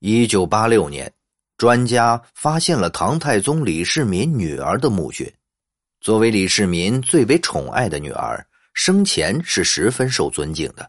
一九八六年，专家发现了唐太宗李世民女儿的墓穴。作为李世民最为宠爱的女儿，生前是十分受尊敬的。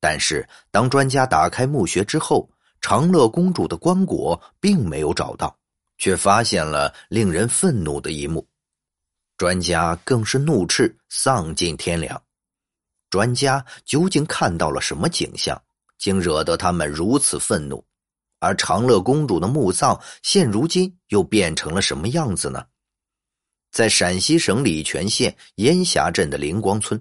但是，当专家打开墓穴之后，长乐公主的棺椁并没有找到，却发现了令人愤怒的一幕。专家更是怒斥丧尽天良。专家究竟看到了什么景象，竟惹得他们如此愤怒？而长乐公主的墓葬现如今又变成了什么样子呢？在陕西省礼泉县烟霞镇的灵光村，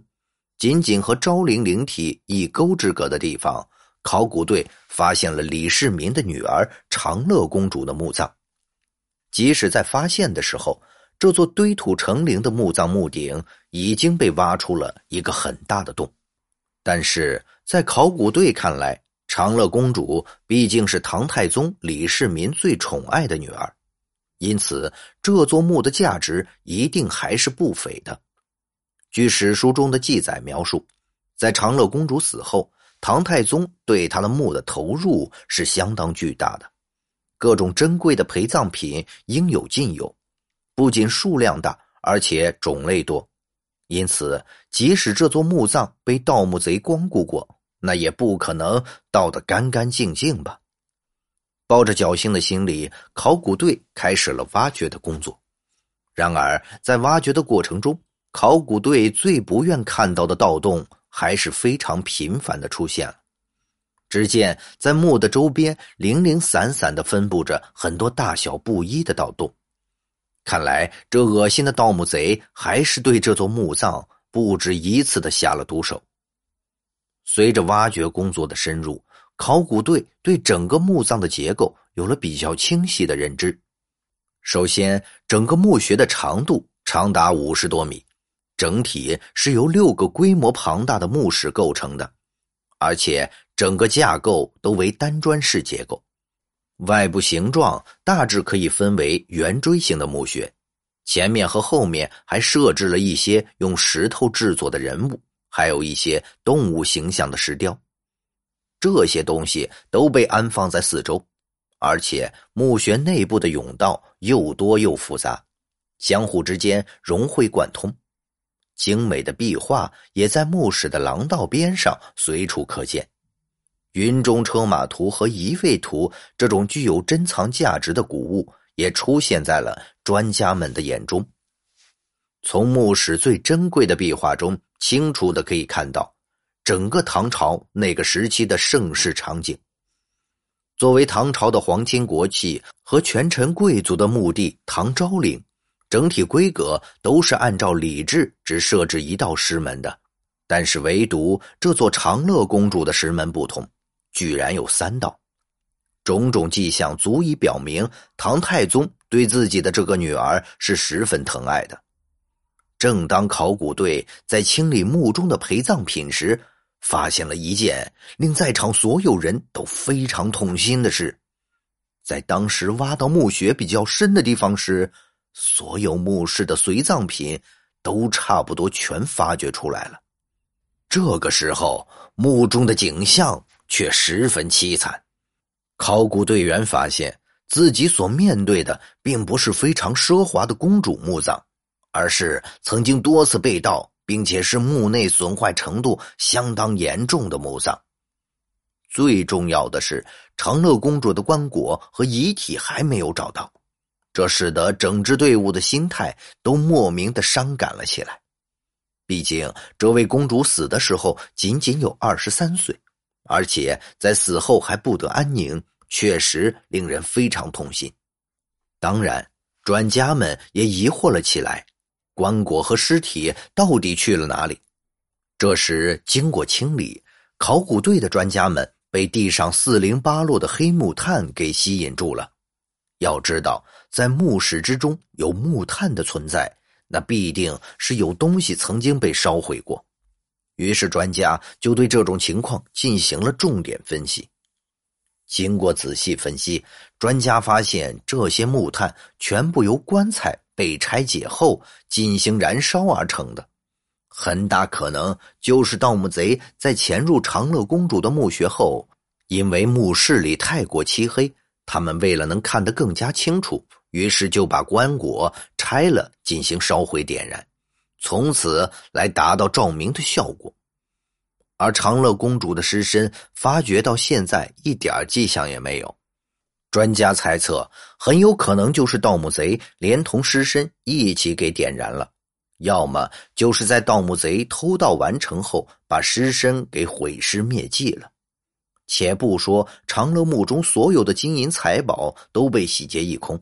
仅仅和昭陵陵体一沟之隔的地方，考古队发现了李世民的女儿长乐公主的墓葬。即使在发现的时候，这座堆土成陵的墓葬墓顶已经被挖出了一个很大的洞，但是在考古队看来，长乐公主毕竟是唐太宗李世民最宠爱的女儿，因此这座墓的价值一定还是不菲的。据史书中的记载描述，在长乐公主死后，唐太宗对她的墓的投入是相当巨大的，各种珍贵的陪葬品应有尽有。不仅数量大，而且种类多，因此即使这座墓葬被盗墓贼光顾过，那也不可能倒得干干净净吧。抱着侥幸的心理，考古队开始了挖掘的工作。然而，在挖掘的过程中，考古队最不愿看到的盗洞还是非常频繁的出现了。只见在墓的周边，零零散散的分布着很多大小不一的盗洞。看来，这恶心的盗墓贼还是对这座墓葬不止一次的下了毒手。随着挖掘工作的深入，考古队对整个墓葬的结构有了比较清晰的认知。首先，整个墓穴的长度长达五十多米，整体是由六个规模庞大的墓室构成的，而且整个架构都为单砖式结构。外部形状大致可以分为圆锥形的墓穴，前面和后面还设置了一些用石头制作的人物，还有一些动物形象的石雕。这些东西都被安放在四周，而且墓穴内部的甬道又多又复杂，相互之间融会贯通。精美的壁画也在墓室的廊道边上随处可见。云中车马图和移位图这种具有珍藏价值的古物，也出现在了专家们的眼中。从墓室最珍贵的壁画中，清楚的可以看到整个唐朝那个时期的盛世场景。作为唐朝的皇亲国戚和权臣贵族的墓地，唐昭陵整体规格都是按照礼制只设置一道石门的，但是唯独这座长乐公主的石门不同。居然有三道，种种迹象足以表明唐太宗对自己的这个女儿是十分疼爱的。正当考古队在清理墓中的陪葬品时，发现了一件令在场所有人都非常痛心的事：在当时挖到墓穴比较深的地方时，所有墓室的随葬品都差不多全发掘出来了。这个时候，墓中的景象。却十分凄惨。考古队员发现自己所面对的并不是非常奢华的公主墓葬，而是曾经多次被盗，并且是墓内损坏程度相当严重的墓葬。最重要的是，长乐公主的棺椁和遗体还没有找到，这使得整支队伍的心态都莫名的伤感了起来。毕竟，这位公主死的时候仅仅有二十三岁。而且在死后还不得安宁，确实令人非常痛心。当然，专家们也疑惑了起来：棺椁和尸体到底去了哪里？这时，经过清理，考古队的专家们被地上四零八落的黑木炭给吸引住了。要知道，在墓室之中有木炭的存在，那必定是有东西曾经被烧毁过。于是，专家就对这种情况进行了重点分析。经过仔细分析，专家发现这些木炭全部由棺材被拆解后进行燃烧而成的，很大可能就是盗墓贼在潜入长乐公主的墓穴后，因为墓室里太过漆黑，他们为了能看得更加清楚，于是就把棺椁拆了进行烧毁点燃，从此来达到照明的效果。而长乐公主的尸身发掘到现在一点迹象也没有，专家猜测很有可能就是盗墓贼连同尸身一起给点燃了，要么就是在盗墓贼偷盗完成后把尸身给毁尸灭迹了。且不说长乐墓中所有的金银财宝都被洗劫一空，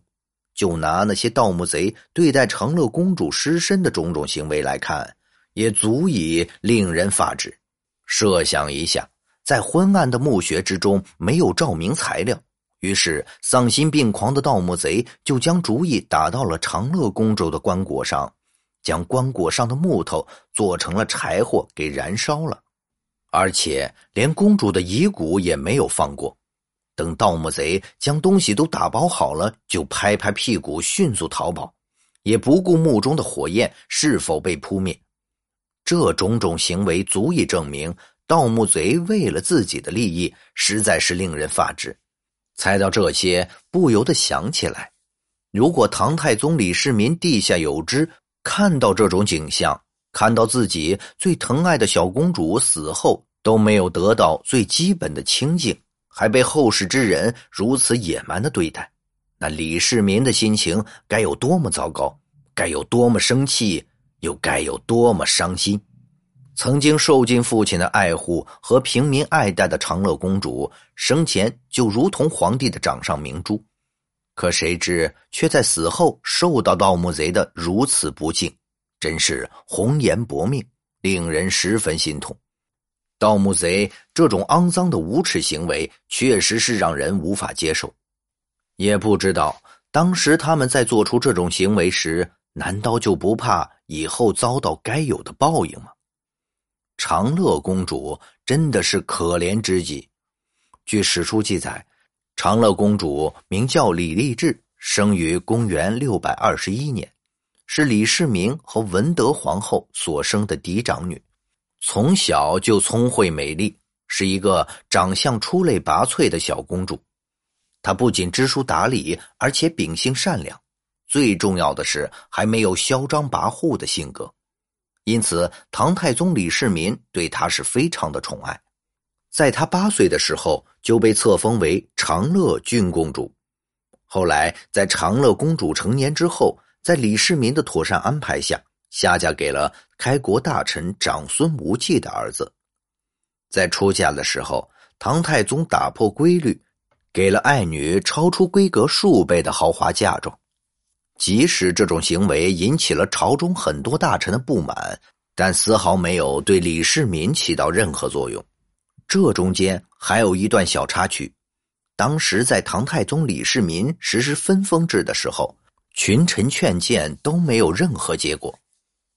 就拿那些盗墓贼对待长乐公主尸身的种种行为来看，也足以令人发指。设想一下，在昏暗的墓穴之中没有照明材料，于是丧心病狂的盗墓贼就将主意打到了长乐公主的棺椁上，将棺椁上的木头做成了柴火给燃烧了，而且连公主的遗骨也没有放过。等盗墓贼将东西都打包好了，就拍拍屁股迅速逃跑，也不顾墓中的火焰是否被扑灭。这种种行为足以证明，盗墓贼为了自己的利益，实在是令人发指。猜到这些，不由得想起来：如果唐太宗李世民地下有知，看到这种景象，看到自己最疼爱的小公主死后都没有得到最基本的清净，还被后世之人如此野蛮的对待，那李世民的心情该有多么糟糕，该有多么生气！又该有多么伤心！曾经受尽父亲的爱护和平民爱戴的长乐公主，生前就如同皇帝的掌上明珠，可谁知却在死后受到盗墓贼的如此不敬，真是红颜薄命，令人十分心痛。盗墓贼这种肮脏的无耻行为，确实是让人无法接受。也不知道当时他们在做出这种行为时。难道就不怕以后遭到该有的报应吗？长乐公主真的是可怜之极。据史书记载，长乐公主名叫李丽质，生于公元六百二十一年，是李世民和文德皇后所生的嫡长女。从小就聪慧美丽，是一个长相出类拔萃的小公主。她不仅知书达理，而且秉性善良。最重要的是，还没有嚣张跋扈的性格，因此唐太宗李世民对她是非常的宠爱。在她八岁的时候，就被册封为长乐郡公主。后来，在长乐公主成年之后，在李世民的妥善安排下，下嫁给了开国大臣长孙无忌的儿子。在出嫁的时候，唐太宗打破规律，给了爱女超出规格数倍的豪华嫁妆。即使这种行为引起了朝中很多大臣的不满，但丝毫没有对李世民起到任何作用。这中间还有一段小插曲：当时在唐太宗李世民实施分封制的时候，群臣劝谏都没有任何结果，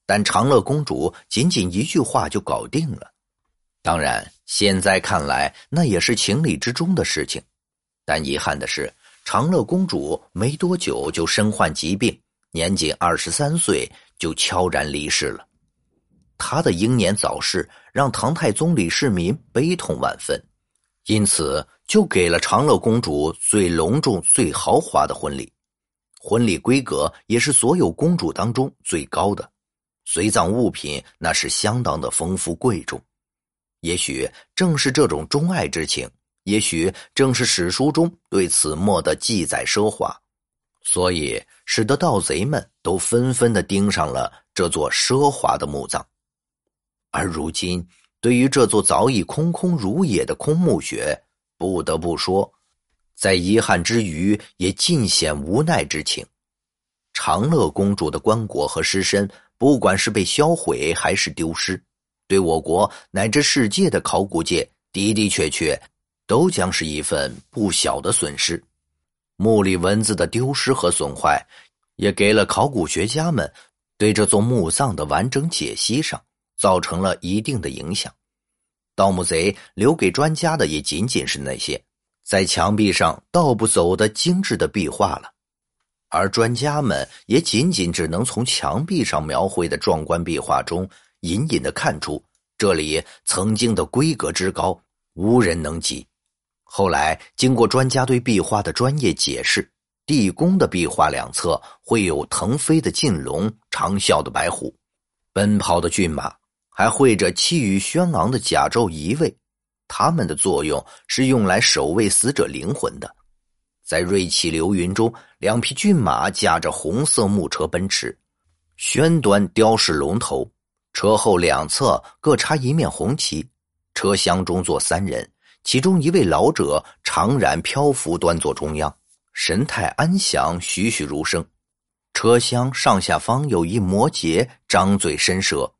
但长乐公主仅仅一句话就搞定了。当然，现在看来那也是情理之中的事情，但遗憾的是。长乐公主没多久就身患疾病，年仅二十三岁就悄然离世了。她的英年早逝让唐太宗李世民悲痛万分，因此就给了长乐公主最隆重、最豪华的婚礼。婚礼规格也是所有公主当中最高的，随葬物品那是相当的丰富贵重。也许正是这种钟爱之情。也许正是史书中对此墓的记载奢华，所以使得盗贼们都纷纷的盯上了这座奢华的墓葬。而如今，对于这座早已空空如也的空墓穴，不得不说，在遗憾之余，也尽显无奈之情。长乐公主的棺椁和尸身，不管是被销毁还是丢失，对我国乃至世界的考古界的的确确。都将是一份不小的损失。墓里文字的丢失和损坏，也给了考古学家们对这座墓葬的完整解析上造成了一定的影响。盗墓贼留给专家的也仅仅是那些在墙壁上盗不走的精致的壁画了，而专家们也仅仅只能从墙壁上描绘的壮观壁画中隐隐的看出，这里曾经的规格之高，无人能及。后来经过专家对壁画的专业解释，地宫的壁画两侧会有腾飞的劲龙、长啸的白虎、奔跑的骏马，还绘着气宇轩昂的甲胄仪位。它们的作用是用来守卫死者灵魂的。在瑞气流云中，两匹骏马驾着红色木车奔驰，轩端雕饰龙头，车后两侧各插一面红旗，车厢中坐三人。其中一位老者长髯漂浮，端坐中央，神态安详，栩栩如生。车厢上下方有一摩羯张嘴伸舌，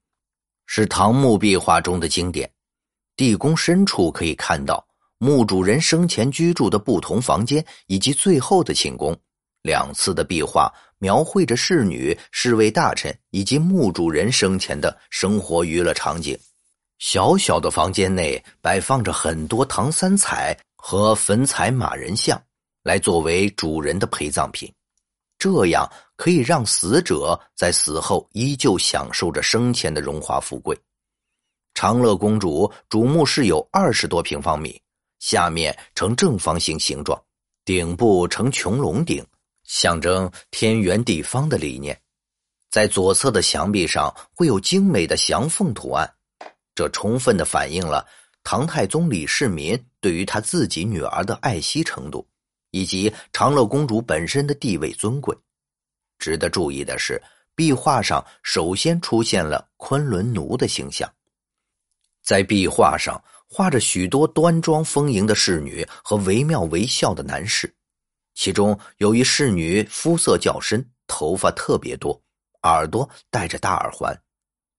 是唐墓壁画中的经典。地宫深处可以看到墓主人生前居住的不同房间，以及最后的寝宫。两次的壁画描绘着侍女、侍卫大臣以及墓主人生前的生活娱乐场景。小小的房间内摆放着很多唐三彩和粉彩马人像，来作为主人的陪葬品。这样可以让死者在死后依旧享受着生前的荣华富贵。长乐公主主墓室有二十多平方米，下面呈正方形形状，顶部呈穹隆顶，象征天圆地方的理念。在左侧的墙壁上会有精美的祥凤图案。这充分的反映了唐太宗李世民对于他自己女儿的爱惜程度，以及长乐公主本身的地位尊贵。值得注意的是，壁画上首先出现了昆仑奴的形象。在壁画上画着许多端庄丰盈的侍女和惟妙惟肖的男士，其中有一侍女肤色较深，头发特别多，耳朵戴着大耳环。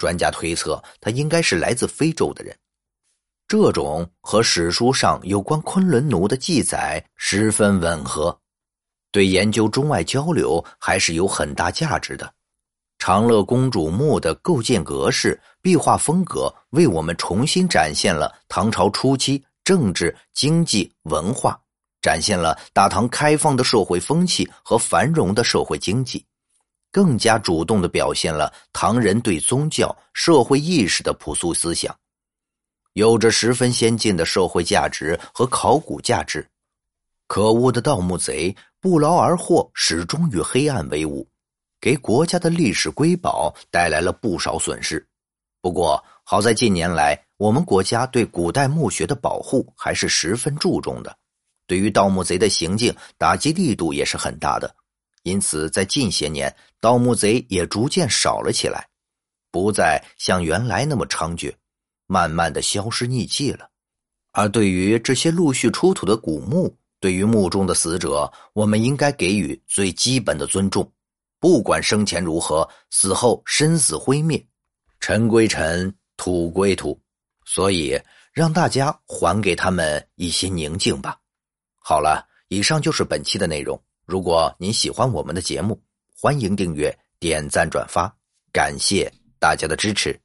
专家推测，他应该是来自非洲的人。这种和史书上有关昆仑奴的记载十分吻合，对研究中外交流还是有很大价值的。长乐公主墓的构建格式、壁画风格，为我们重新展现了唐朝初期政治、经济、文化，展现了大唐开放的社会风气和繁荣的社会经济。更加主动的表现了唐人对宗教、社会意识的朴素思想，有着十分先进的社会价值和考古价值。可恶的盗墓贼不劳而获，始终与黑暗为伍，给国家的历史瑰宝带来了不少损失。不过，好在近年来我们国家对古代墓穴的保护还是十分注重的，对于盗墓贼的行径打击力度也是很大的。因此，在近些年，盗墓贼也逐渐少了起来，不再像原来那么猖獗，慢慢的消失匿迹了。而对于这些陆续出土的古墓，对于墓中的死者，我们应该给予最基本的尊重，不管生前如何，死后身死灰灭，尘归尘，土归土。所以，让大家还给他们一些宁静吧。好了，以上就是本期的内容。如果您喜欢我们的节目，欢迎订阅、点赞、转发，感谢大家的支持。